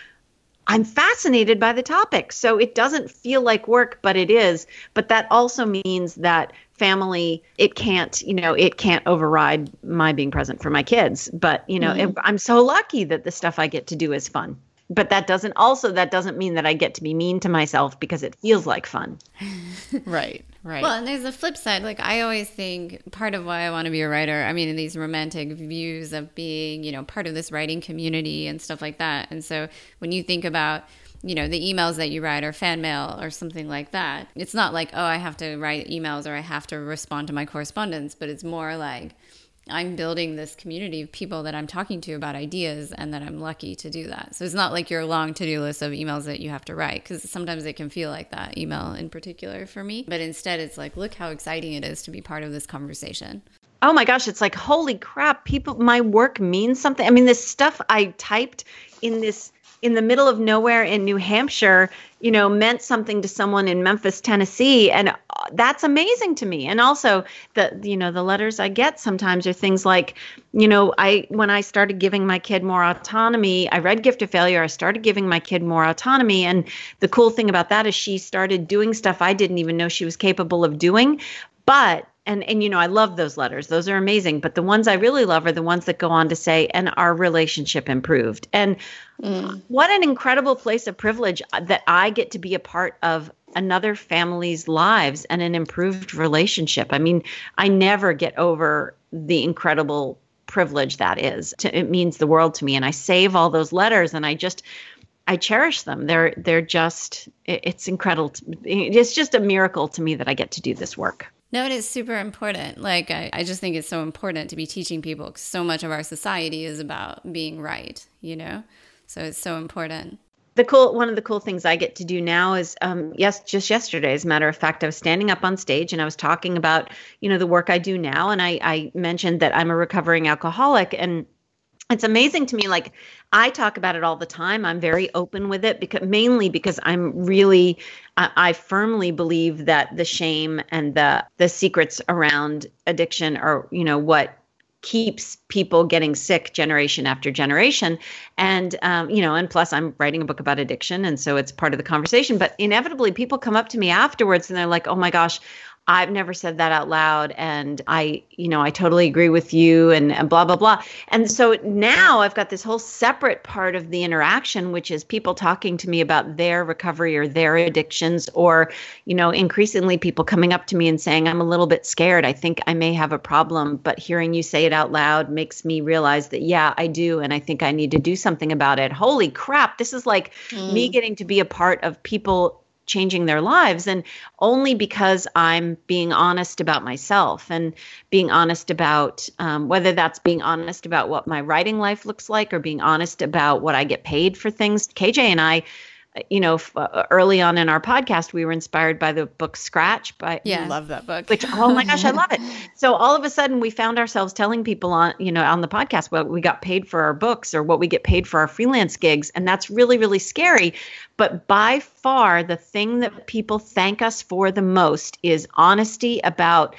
I'm fascinated by the topic. So it doesn't feel like work, but it is. But that also means that family it can't you know it can't override my being present for my kids but you know mm-hmm. i'm so lucky that the stuff i get to do is fun but that doesn't also that doesn't mean that i get to be mean to myself because it feels like fun. Right right. Well and there's a flip side like i always think part of why i want to be a writer i mean in these romantic views of being you know part of this writing community and stuff like that and so when you think about you know the emails that you write or fan mail or something like that it's not like oh i have to write emails or i have to respond to my correspondence but it's more like i'm building this community of people that i'm talking to about ideas and that i'm lucky to do that. So it's not like your long to-do list of emails that you have to write because sometimes it can feel like that email in particular for me. But instead it's like look how exciting it is to be part of this conversation. Oh my gosh, it's like holy crap, people my work means something. I mean, this stuff I typed in this in the middle of nowhere in New Hampshire, you know, meant something to someone in Memphis, Tennessee, and that's amazing to me. And also the you know, the letters I get sometimes are things like, you know, I when I started giving my kid more autonomy, I read Gift of Failure, I started giving my kid more autonomy and the cool thing about that is she started doing stuff I didn't even know she was capable of doing, but and and you know I love those letters. Those are amazing, but the ones I really love are the ones that go on to say and our relationship improved. And mm. what an incredible place of privilege that I get to be a part of another family's lives and an improved relationship. I mean, I never get over the incredible privilege that is. it means the world to me and I save all those letters and I just I cherish them. They're they're just it's incredible. It's just a miracle to me that I get to do this work. No, it is super important. Like, I, I just think it's so important to be teaching people so much of our society is about being right, you know? So it's so important. The cool one of the cool things I get to do now is um yes just yesterday as a matter of fact I was standing up on stage and I was talking about you know the work I do now. And I I mentioned that I'm a recovering alcoholic. And it's amazing to me like i talk about it all the time. I'm very open with it because mainly because i'm really I, I, firmly believe that the shame and the the secrets around addiction are you know what keeps people getting sick generation after generation. And um, you know and plus i'm writing a book about addiction and so it's part of the conversation. But inevitably people come up to me afterwards and they're like oh my gosh I've never said that out loud. And I, you know, I totally agree with you and, and, blah, blah, blah. And so now I've got this whole separate part of the interaction, which is people talking to me about their recovery or their addictions, or, you know, increasingly people coming up to me and saying, I'm a little bit scared. I think I may have a problem. But hearing you say it out loud makes me realize that, yeah, I do. And I think I need to do something about it. Holy crap. This is like mm. me getting to be a part of people changing their lives and only because i'm being honest about myself and being honest about um, whether that's being honest about what my writing life looks like or being honest about what i get paid for things. Kj and i you know, f- uh, early on in our podcast, we were inspired by the book Scratch. By yeah, I love that book. Which oh my gosh, I love it. So all of a sudden, we found ourselves telling people on you know on the podcast what we got paid for our books or what we get paid for our freelance gigs, and that's really really scary. But by far, the thing that people thank us for the most is honesty about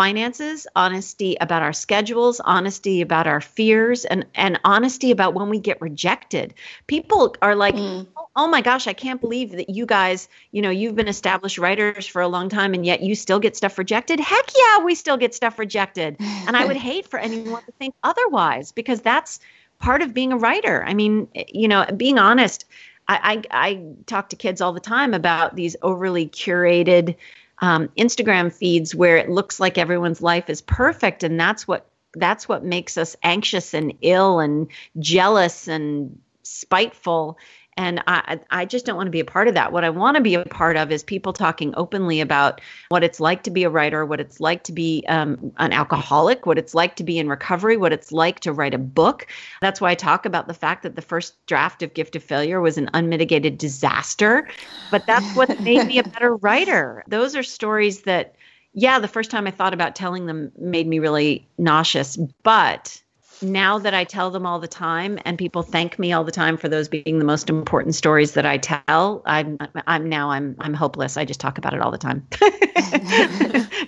finances, honesty about our schedules, honesty about our fears, and, and honesty about when we get rejected. People are like, mm. oh my gosh, I can't believe that you guys, you know, you've been established writers for a long time and yet you still get stuff rejected. Heck yeah, we still get stuff rejected. and I would hate for anyone to think otherwise because that's part of being a writer. I mean, you know, being honest. I, I, I talk to kids all the time about these overly curated um, Instagram feeds where it looks like everyone's life is perfect, and that's what that's what makes us anxious and ill and jealous and spiteful And I, I just don't want to be a part of that. What I want to be a part of is people talking openly about what it's like to be a writer, what it's like to be um, an alcoholic, what it's like to be in recovery, what it's like to write a book. That's why I talk about the fact that the first draft of Gift of Failure was an unmitigated disaster. But that's what made me a better writer. Those are stories that, yeah, the first time I thought about telling them made me really nauseous. But now that I tell them all the time and people thank me all the time for those being the most important stories that I tell, I'm I'm now I'm I'm hopeless. I just talk about it all the time.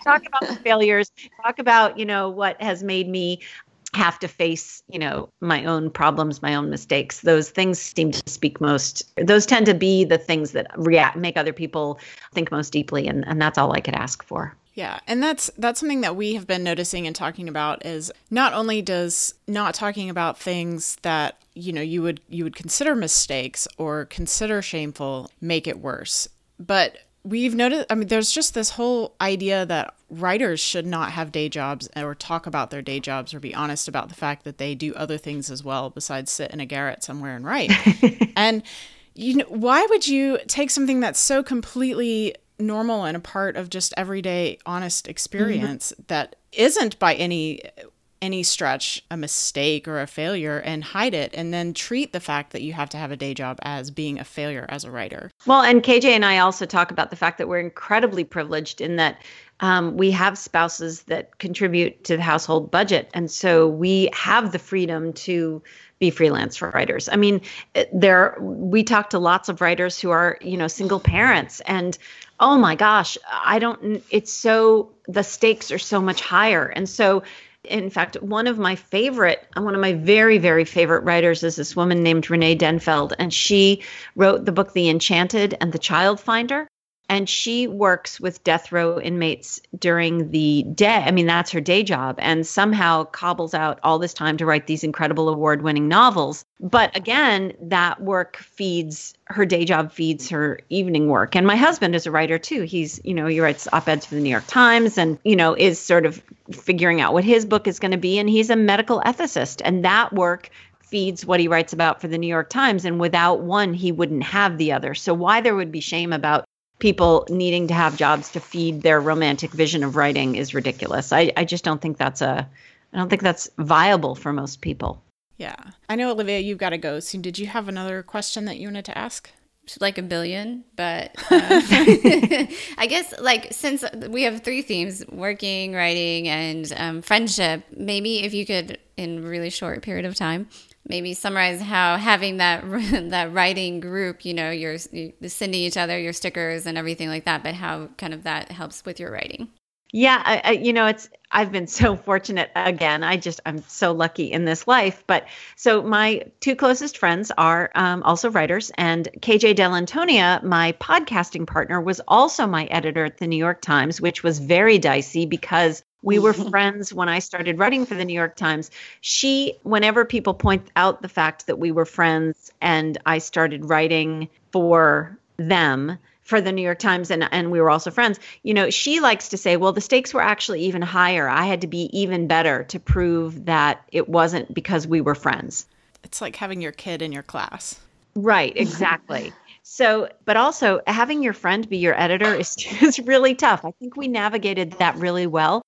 talk about the failures, talk about, you know, what has made me have to face, you know, my own problems, my own mistakes. Those things seem to speak most. Those tend to be the things that react make other people think most deeply and and that's all I could ask for. Yeah, and that's that's something that we have been noticing and talking about is not only does not talking about things that you know you would you would consider mistakes or consider shameful make it worse, but we've noticed I mean there's just this whole idea that writers should not have day jobs or talk about their day jobs or be honest about the fact that they do other things as well besides sit in a garret somewhere and write. and you know why would you take something that's so completely normal and a part of just everyday honest experience mm-hmm. that isn't by any any stretch a mistake or a failure and hide it and then treat the fact that you have to have a day job as being a failure as a writer. Well, and KJ and I also talk about the fact that we're incredibly privileged in that um, we have spouses that contribute to the household budget. And so we have the freedom to be freelance writers. I mean, there we talk to lots of writers who are, you know, single parents and oh my gosh, I don't it's so the stakes are so much higher. And so in fact, one of my favorite, one of my very, very favorite writers is this woman named Renee Denfeld, and she wrote the book The Enchanted and The Child Finder and she works with death row inmates during the day. I mean, that's her day job, and somehow cobbles out all this time to write these incredible award winning novels. But again, that work feeds her day job, feeds her evening work. And my husband is a writer too. He's, you know, he writes op eds for the New York Times and, you know, is sort of figuring out what his book is going to be. And he's a medical ethicist, and that work feeds what he writes about for the New York Times. And without one, he wouldn't have the other. So, why there would be shame about people needing to have jobs to feed their romantic vision of writing is ridiculous. I, I just don't think that's a I don't think that's viable for most people. Yeah. I know Olivia, you've got to go soon. Did you have another question that you wanted to ask? like a billion, but uh, I guess like since we have three themes: working, writing, and um, friendship. Maybe if you could, in really short period of time, maybe summarize how having that that writing group, you know, you're, sending each other your stickers and everything like that, but how kind of that helps with your writing. Yeah, I, I, you know, it's I've been so fortunate again. I just I'm so lucky in this life. But so my two closest friends are um, also writers, and KJ Dell'Antonia, my podcasting partner, was also my editor at the New York Times, which was very dicey because we were friends when I started writing for the New York Times. She, whenever people point out the fact that we were friends and I started writing for them, for the New York Times and and we were also friends. You know, she likes to say, well, the stakes were actually even higher. I had to be even better to prove that it wasn't because we were friends. It's like having your kid in your class. Right, exactly. so, but also having your friend be your editor is is really tough. I think we navigated that really well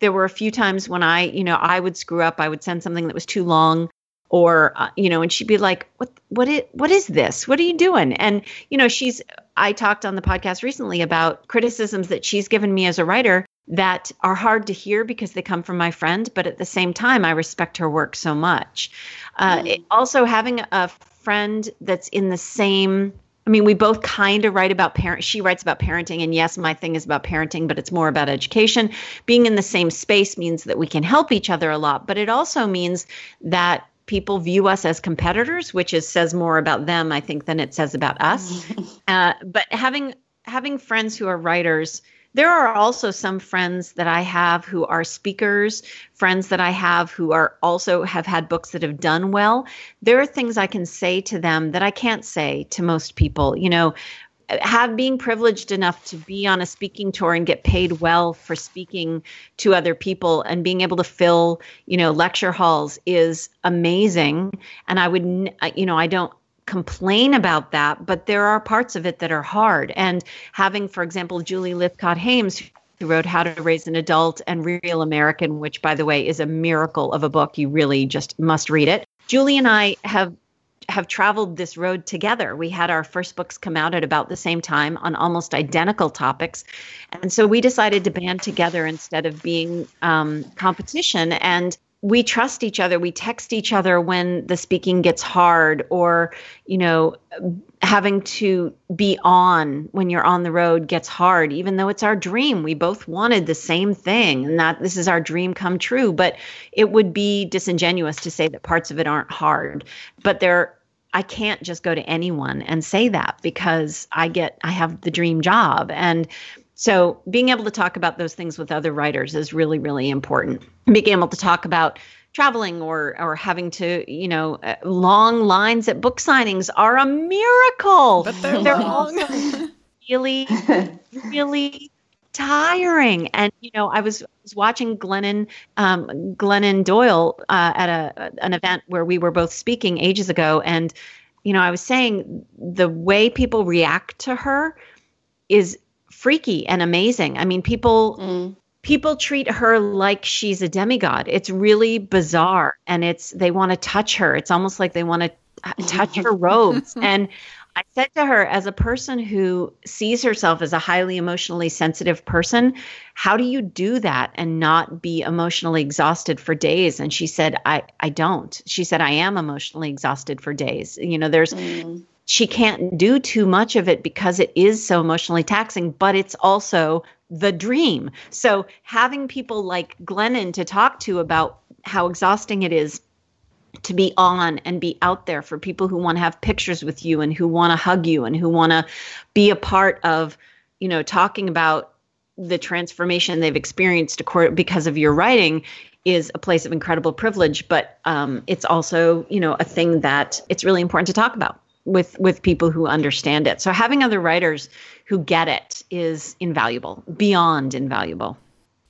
there were a few times when I, you know, I would screw up. I would send something that was too long or uh, you know and she'd be like what what is what is this what are you doing and you know she's i talked on the podcast recently about criticisms that she's given me as a writer that are hard to hear because they come from my friend but at the same time i respect her work so much uh, mm. also having a friend that's in the same I mean, we both kind of write about parent. She writes about parenting, and yes, my thing is about parenting, but it's more about education. Being in the same space means that we can help each other a lot, but it also means that people view us as competitors, which is says more about them, I think, than it says about us. uh, but having having friends who are writers there are also some friends that I have who are speakers, friends that I have who are also have had books that have done well. There are things I can say to them that I can't say to most people. You know, have being privileged enough to be on a speaking tour and get paid well for speaking to other people and being able to fill, you know, lecture halls is amazing. And I would, you know, I don't complain about that, but there are parts of it that are hard. And having, for example, Julie Lythcott Haims, who wrote How to Raise an Adult and Real American, which, by the way, is a miracle of a book. You really just must read it. Julie and I have have traveled this road together. We had our first books come out at about the same time on almost identical topics. And so we decided to band together instead of being um, competition. And we trust each other. We text each other when the speaking gets hard or, you know, having to be on when you're on the road gets hard, even though it's our dream. We both wanted the same thing and that this is our dream come true. But it would be disingenuous to say that parts of it aren't hard. But there I can't just go to anyone and say that because I get I have the dream job and so being able to talk about those things with other writers is really really important. Being able to talk about traveling or or having to you know uh, long lines at book signings are a miracle. But they're, they're also really really tiring. And you know, I was, was watching Glennon um, Glennon Doyle uh, at a an event where we were both speaking ages ago, and you know, I was saying the way people react to her is freaky and amazing. I mean, people. Mm. People treat her like she's a demigod. It's really bizarre, and it's they want to touch her. It's almost like they want to touch her robes. And I said to her, as a person who sees herself as a highly emotionally sensitive person, how do you do that and not be emotionally exhausted for days? And she said, I, I don't. She said, I am emotionally exhausted for days. You know, there's, mm. She can't do too much of it because it is so emotionally taxing, but it's also the dream. So having people like Glennon to talk to about how exhausting it is to be on and be out there for people who want to have pictures with you and who want to hug you and who want to be a part of you know talking about the transformation they've experienced because of your writing is a place of incredible privilege but um, it's also you know a thing that it's really important to talk about with with people who understand it so having other writers who get it is invaluable beyond invaluable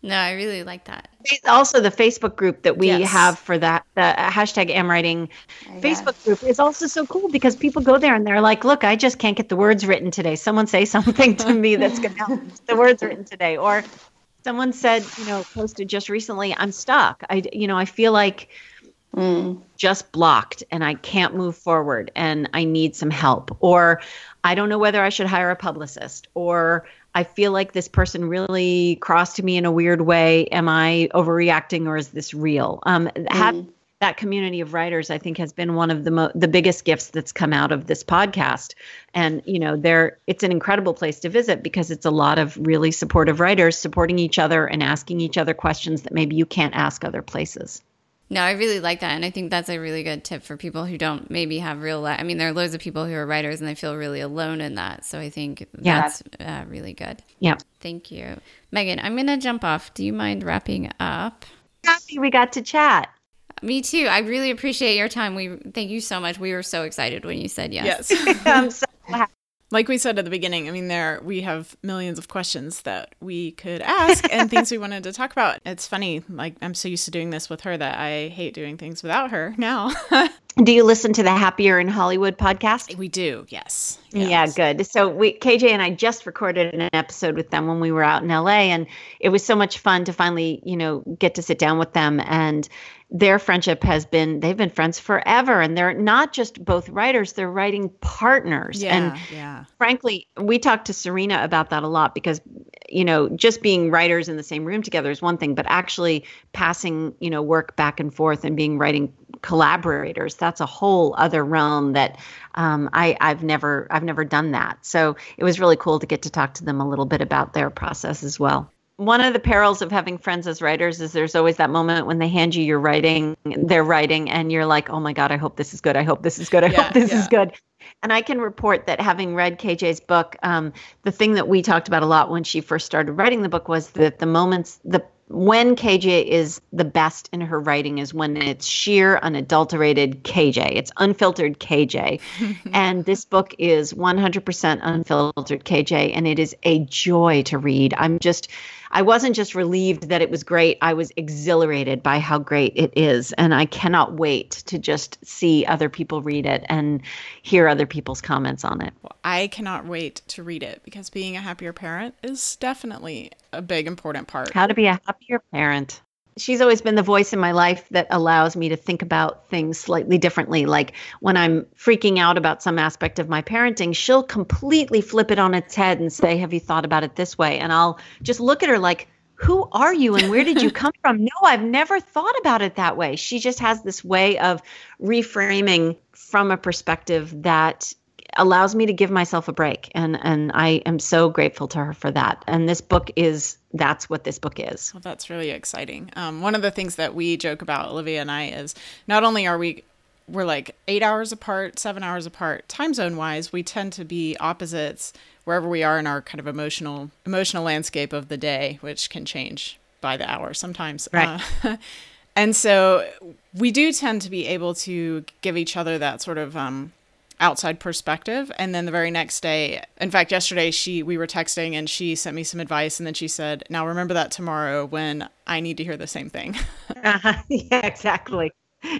no, I really like that. Also, the Facebook group that we yes. have for that the hashtag am writing oh, Facebook group is also so cool because people go there and they're like, "Look, I just can't get the words written today. Someone say something to me that's going to help the words written today." Or someone said, you know, posted just recently, "I'm stuck. I, you know, I feel like." Mm. just blocked and I can't move forward and I need some help. Or I don't know whether I should hire a publicist or I feel like this person really crossed me in a weird way. Am I overreacting or is this real? Um, mm. have, that community of writers, I think, has been one of the mo- the biggest gifts that's come out of this podcast. And you know, there it's an incredible place to visit because it's a lot of really supportive writers supporting each other and asking each other questions that maybe you can't ask other places. No, I really like that. And I think that's a really good tip for people who don't maybe have real life. I mean, there are loads of people who are writers and they feel really alone in that. So I think yeah. that's uh, really good. Yeah. Thank you. Megan, I'm going to jump off. Do you mind wrapping up? Happy we got to chat. Me too. I really appreciate your time. We thank you so much. We were so excited when you said yes. Yes. I'm so happy like we said at the beginning, I mean, there we have millions of questions that we could ask and things we wanted to talk about. It's funny, like I'm so used to doing this with her that I hate doing things without her now. do you listen to the Happier in Hollywood podcast? We do, yes. yes. Yeah, good. So we KJ and I just recorded an episode with them when we were out in LA and it was so much fun to finally, you know, get to sit down with them and their friendship has been they've been friends forever. And they're not just both writers they're writing partners. Yeah, and yeah. frankly we talked to Sarina about that a lot because you know just being writers in the same room together is one thing but actually passing you know work back and forth and being writing collaborators that's a whole other realm that um, I, I've never I've never done that. So it was really cool to get to talk to them a little bit about their process as well one of the perils of having friends as writers is there's always that moment when they hand you your writing, their writing, and you're like, oh my God, I hope this is good. I hope this is good. I yeah, hope this yeah. is good. And I can report that having read KJ's book, um, the thing that we talked about a lot when she first started writing the book was that the moments, the when KJ is the best in her writing is when it's sheer, unadulterated KJ. It's unfiltered KJ. and this book is 100% unfiltered KJ, and it is a joy to read. I'm just, I wasn't just relieved that it was great, I was exhilarated by how great it is. And I cannot wait to just see other people read it and hear other people's comments on it. Well, I cannot wait to read it because being a happier parent is definitely a big important part. How to be a happier parent she's always been the voice in my life that allows me to think about things slightly differently. Like when I'm freaking out about some aspect of my parenting, she'll completely flip it on its head and say, Have you thought about it this way? And I'll just look at her like, Who are you and where did you come from? No, I've never thought about it that way. She just has this way of reframing from a perspective that allows me to give myself a break and and I am so grateful to her for that. And this book is that's what this book is. Well, that's really exciting. Um, one of the things that we joke about, Olivia and I, is not only are we we're like eight hours apart, seven hours apart, time zone wise, we tend to be opposites wherever we are in our kind of emotional emotional landscape of the day, which can change by the hour sometimes. Right. Uh, and so we do tend to be able to give each other that sort of um, outside perspective. And then the very next day in fact yesterday she we were texting and she sent me some advice. And then she said now remember that tomorrow when i need to hear the same thing. Uh-huh. yeah exactly.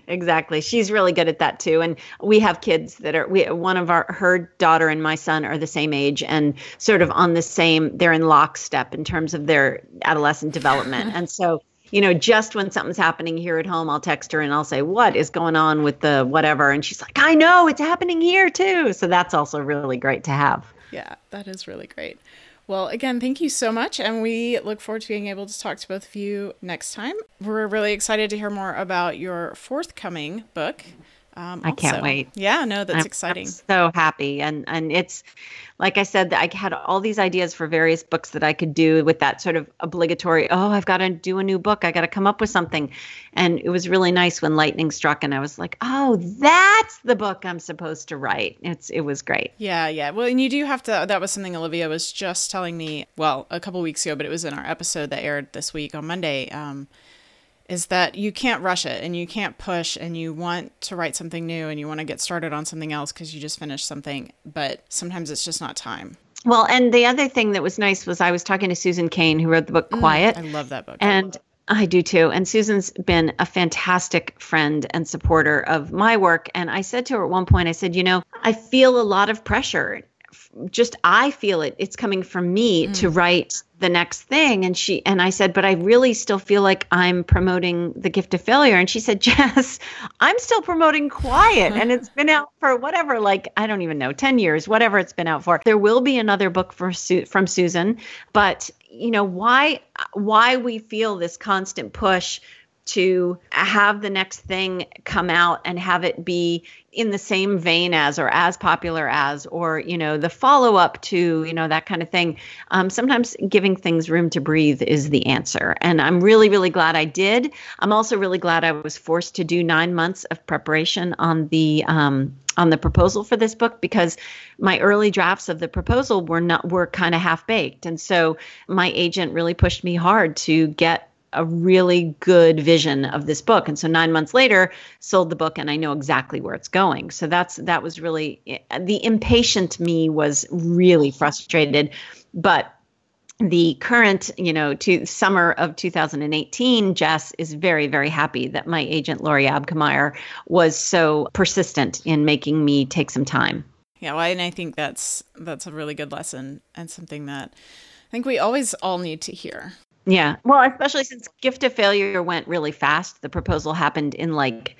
Exactly. She's really good at that too. And we have kids that are we one of our her daughter and my son are the same age and sort of on the same they're in lockstep in terms of their adolescent development. And so you know, just when something's happening here at home, I'll text her and I'll say, What is going on with the whatever? And she's like, I know it's happening here too. So that's also really great to have. Yeah, that is really great. Well, again, thank you so much. And we look forward to being able to talk to both of you next time. We're really excited to hear more about your forthcoming book. Um, I can't wait. Yeah, no, that's I'm, exciting. I'm so happy, and and it's like I said, I had all these ideas for various books that I could do with that sort of obligatory. Oh, I've got to do a new book. I got to come up with something, and it was really nice when lightning struck, and I was like, oh, that's the book I'm supposed to write. It's it was great. Yeah, yeah. Well, and you do have to. That was something Olivia was just telling me. Well, a couple weeks ago, but it was in our episode that aired this week on Monday. Um, is that you can't rush it and you can't push and you want to write something new and you want to get started on something else because you just finished something, but sometimes it's just not time. Well, and the other thing that was nice was I was talking to Susan Cain, who wrote the book mm, Quiet. Mm, I love that book. And I do too. And Susan's been a fantastic friend and supporter of my work. And I said to her at one point, I said, you know, I feel a lot of pressure just I feel it. It's coming from me mm. to write the next thing. And she and I said, but I really still feel like I'm promoting the gift of failure. And she said, Jess, I'm still promoting quiet. and it's been out for whatever, like I don't even know, 10 years, whatever it's been out for. There will be another book for Su- from Susan, but you know why why we feel this constant push to have the next thing come out and have it be in the same vein as or as popular as or you know the follow up to you know that kind of thing. Um, sometimes giving things room to breathe is the answer. And i'm really really glad i did. I'm also really glad i was forced to do nine months of preparation on the um, on the proposal for this book because my early drafts of the proposal were not were kind of half baked and so my agent really pushed me hard to get a really good vision of this book and so 9 months later sold the book and I know exactly where it's going so that's that was really eh, the impatient me was really frustrated but the current, you know, to summer of 2018, Jess is very, very happy that my agent Lori Abkemeier was so persistent in making me take some time. Yeah, well, and I think that's that's a really good lesson and something that I think we always all need to hear. Yeah. Well, especially since Gift of Failure went really fast. The proposal happened in like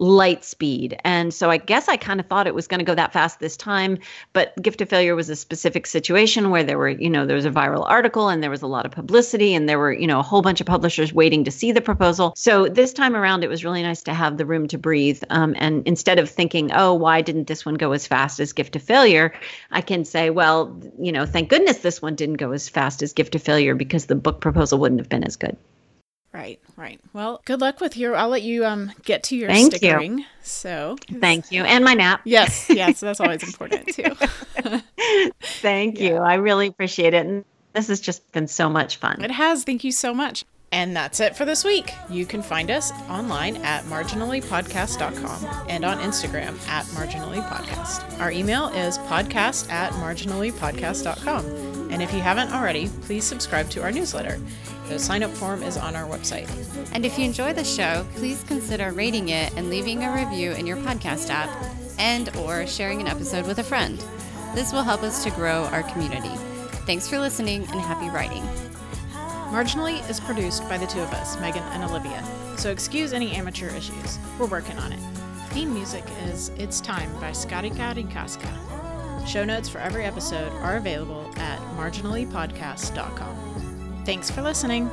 light speed. And so I guess I kind of thought it was going to go that fast this time, but Gift of Failure was a specific situation where there were, you know, there was a viral article and there was a lot of publicity and there were, you know, a whole bunch of publishers waiting to see the proposal. So this time around, it was really nice to have the room to breathe. Um, and instead of thinking, oh, why didn't this one go as fast as Gift of Failure? I can say, well, you know, thank goodness this one didn't go as fast as Gift of Failure because the book proposal wouldn't have been as good. Right, right. Well, good luck with your. I'll let you um get to your Thank stickering. You. So thank you, and my nap. Yes, yes, that's always important too. Thank yeah. you. I really appreciate it, and this has just been so much fun. It has. Thank you so much. And that's it for this week. You can find us online at marginallypodcast.com and on Instagram at marginallypodcast. Our email is podcast at marginallypodcast.com. And if you haven't already, please subscribe to our newsletter. The sign up form is on our website. And if you enjoy the show, please consider rating it and leaving a review in your podcast app and or sharing an episode with a friend. This will help us to grow our community. Thanks for listening and happy writing. Marginally is produced by the two of us, Megan and Olivia, so excuse any amateur issues. We're working on it. Theme music is It's Time by Scotty Casca. Show notes for every episode are available at marginallypodcast.com. Thanks for listening.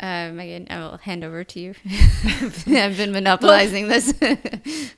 Uh, Megan, I will hand over to you. I've been monopolizing this.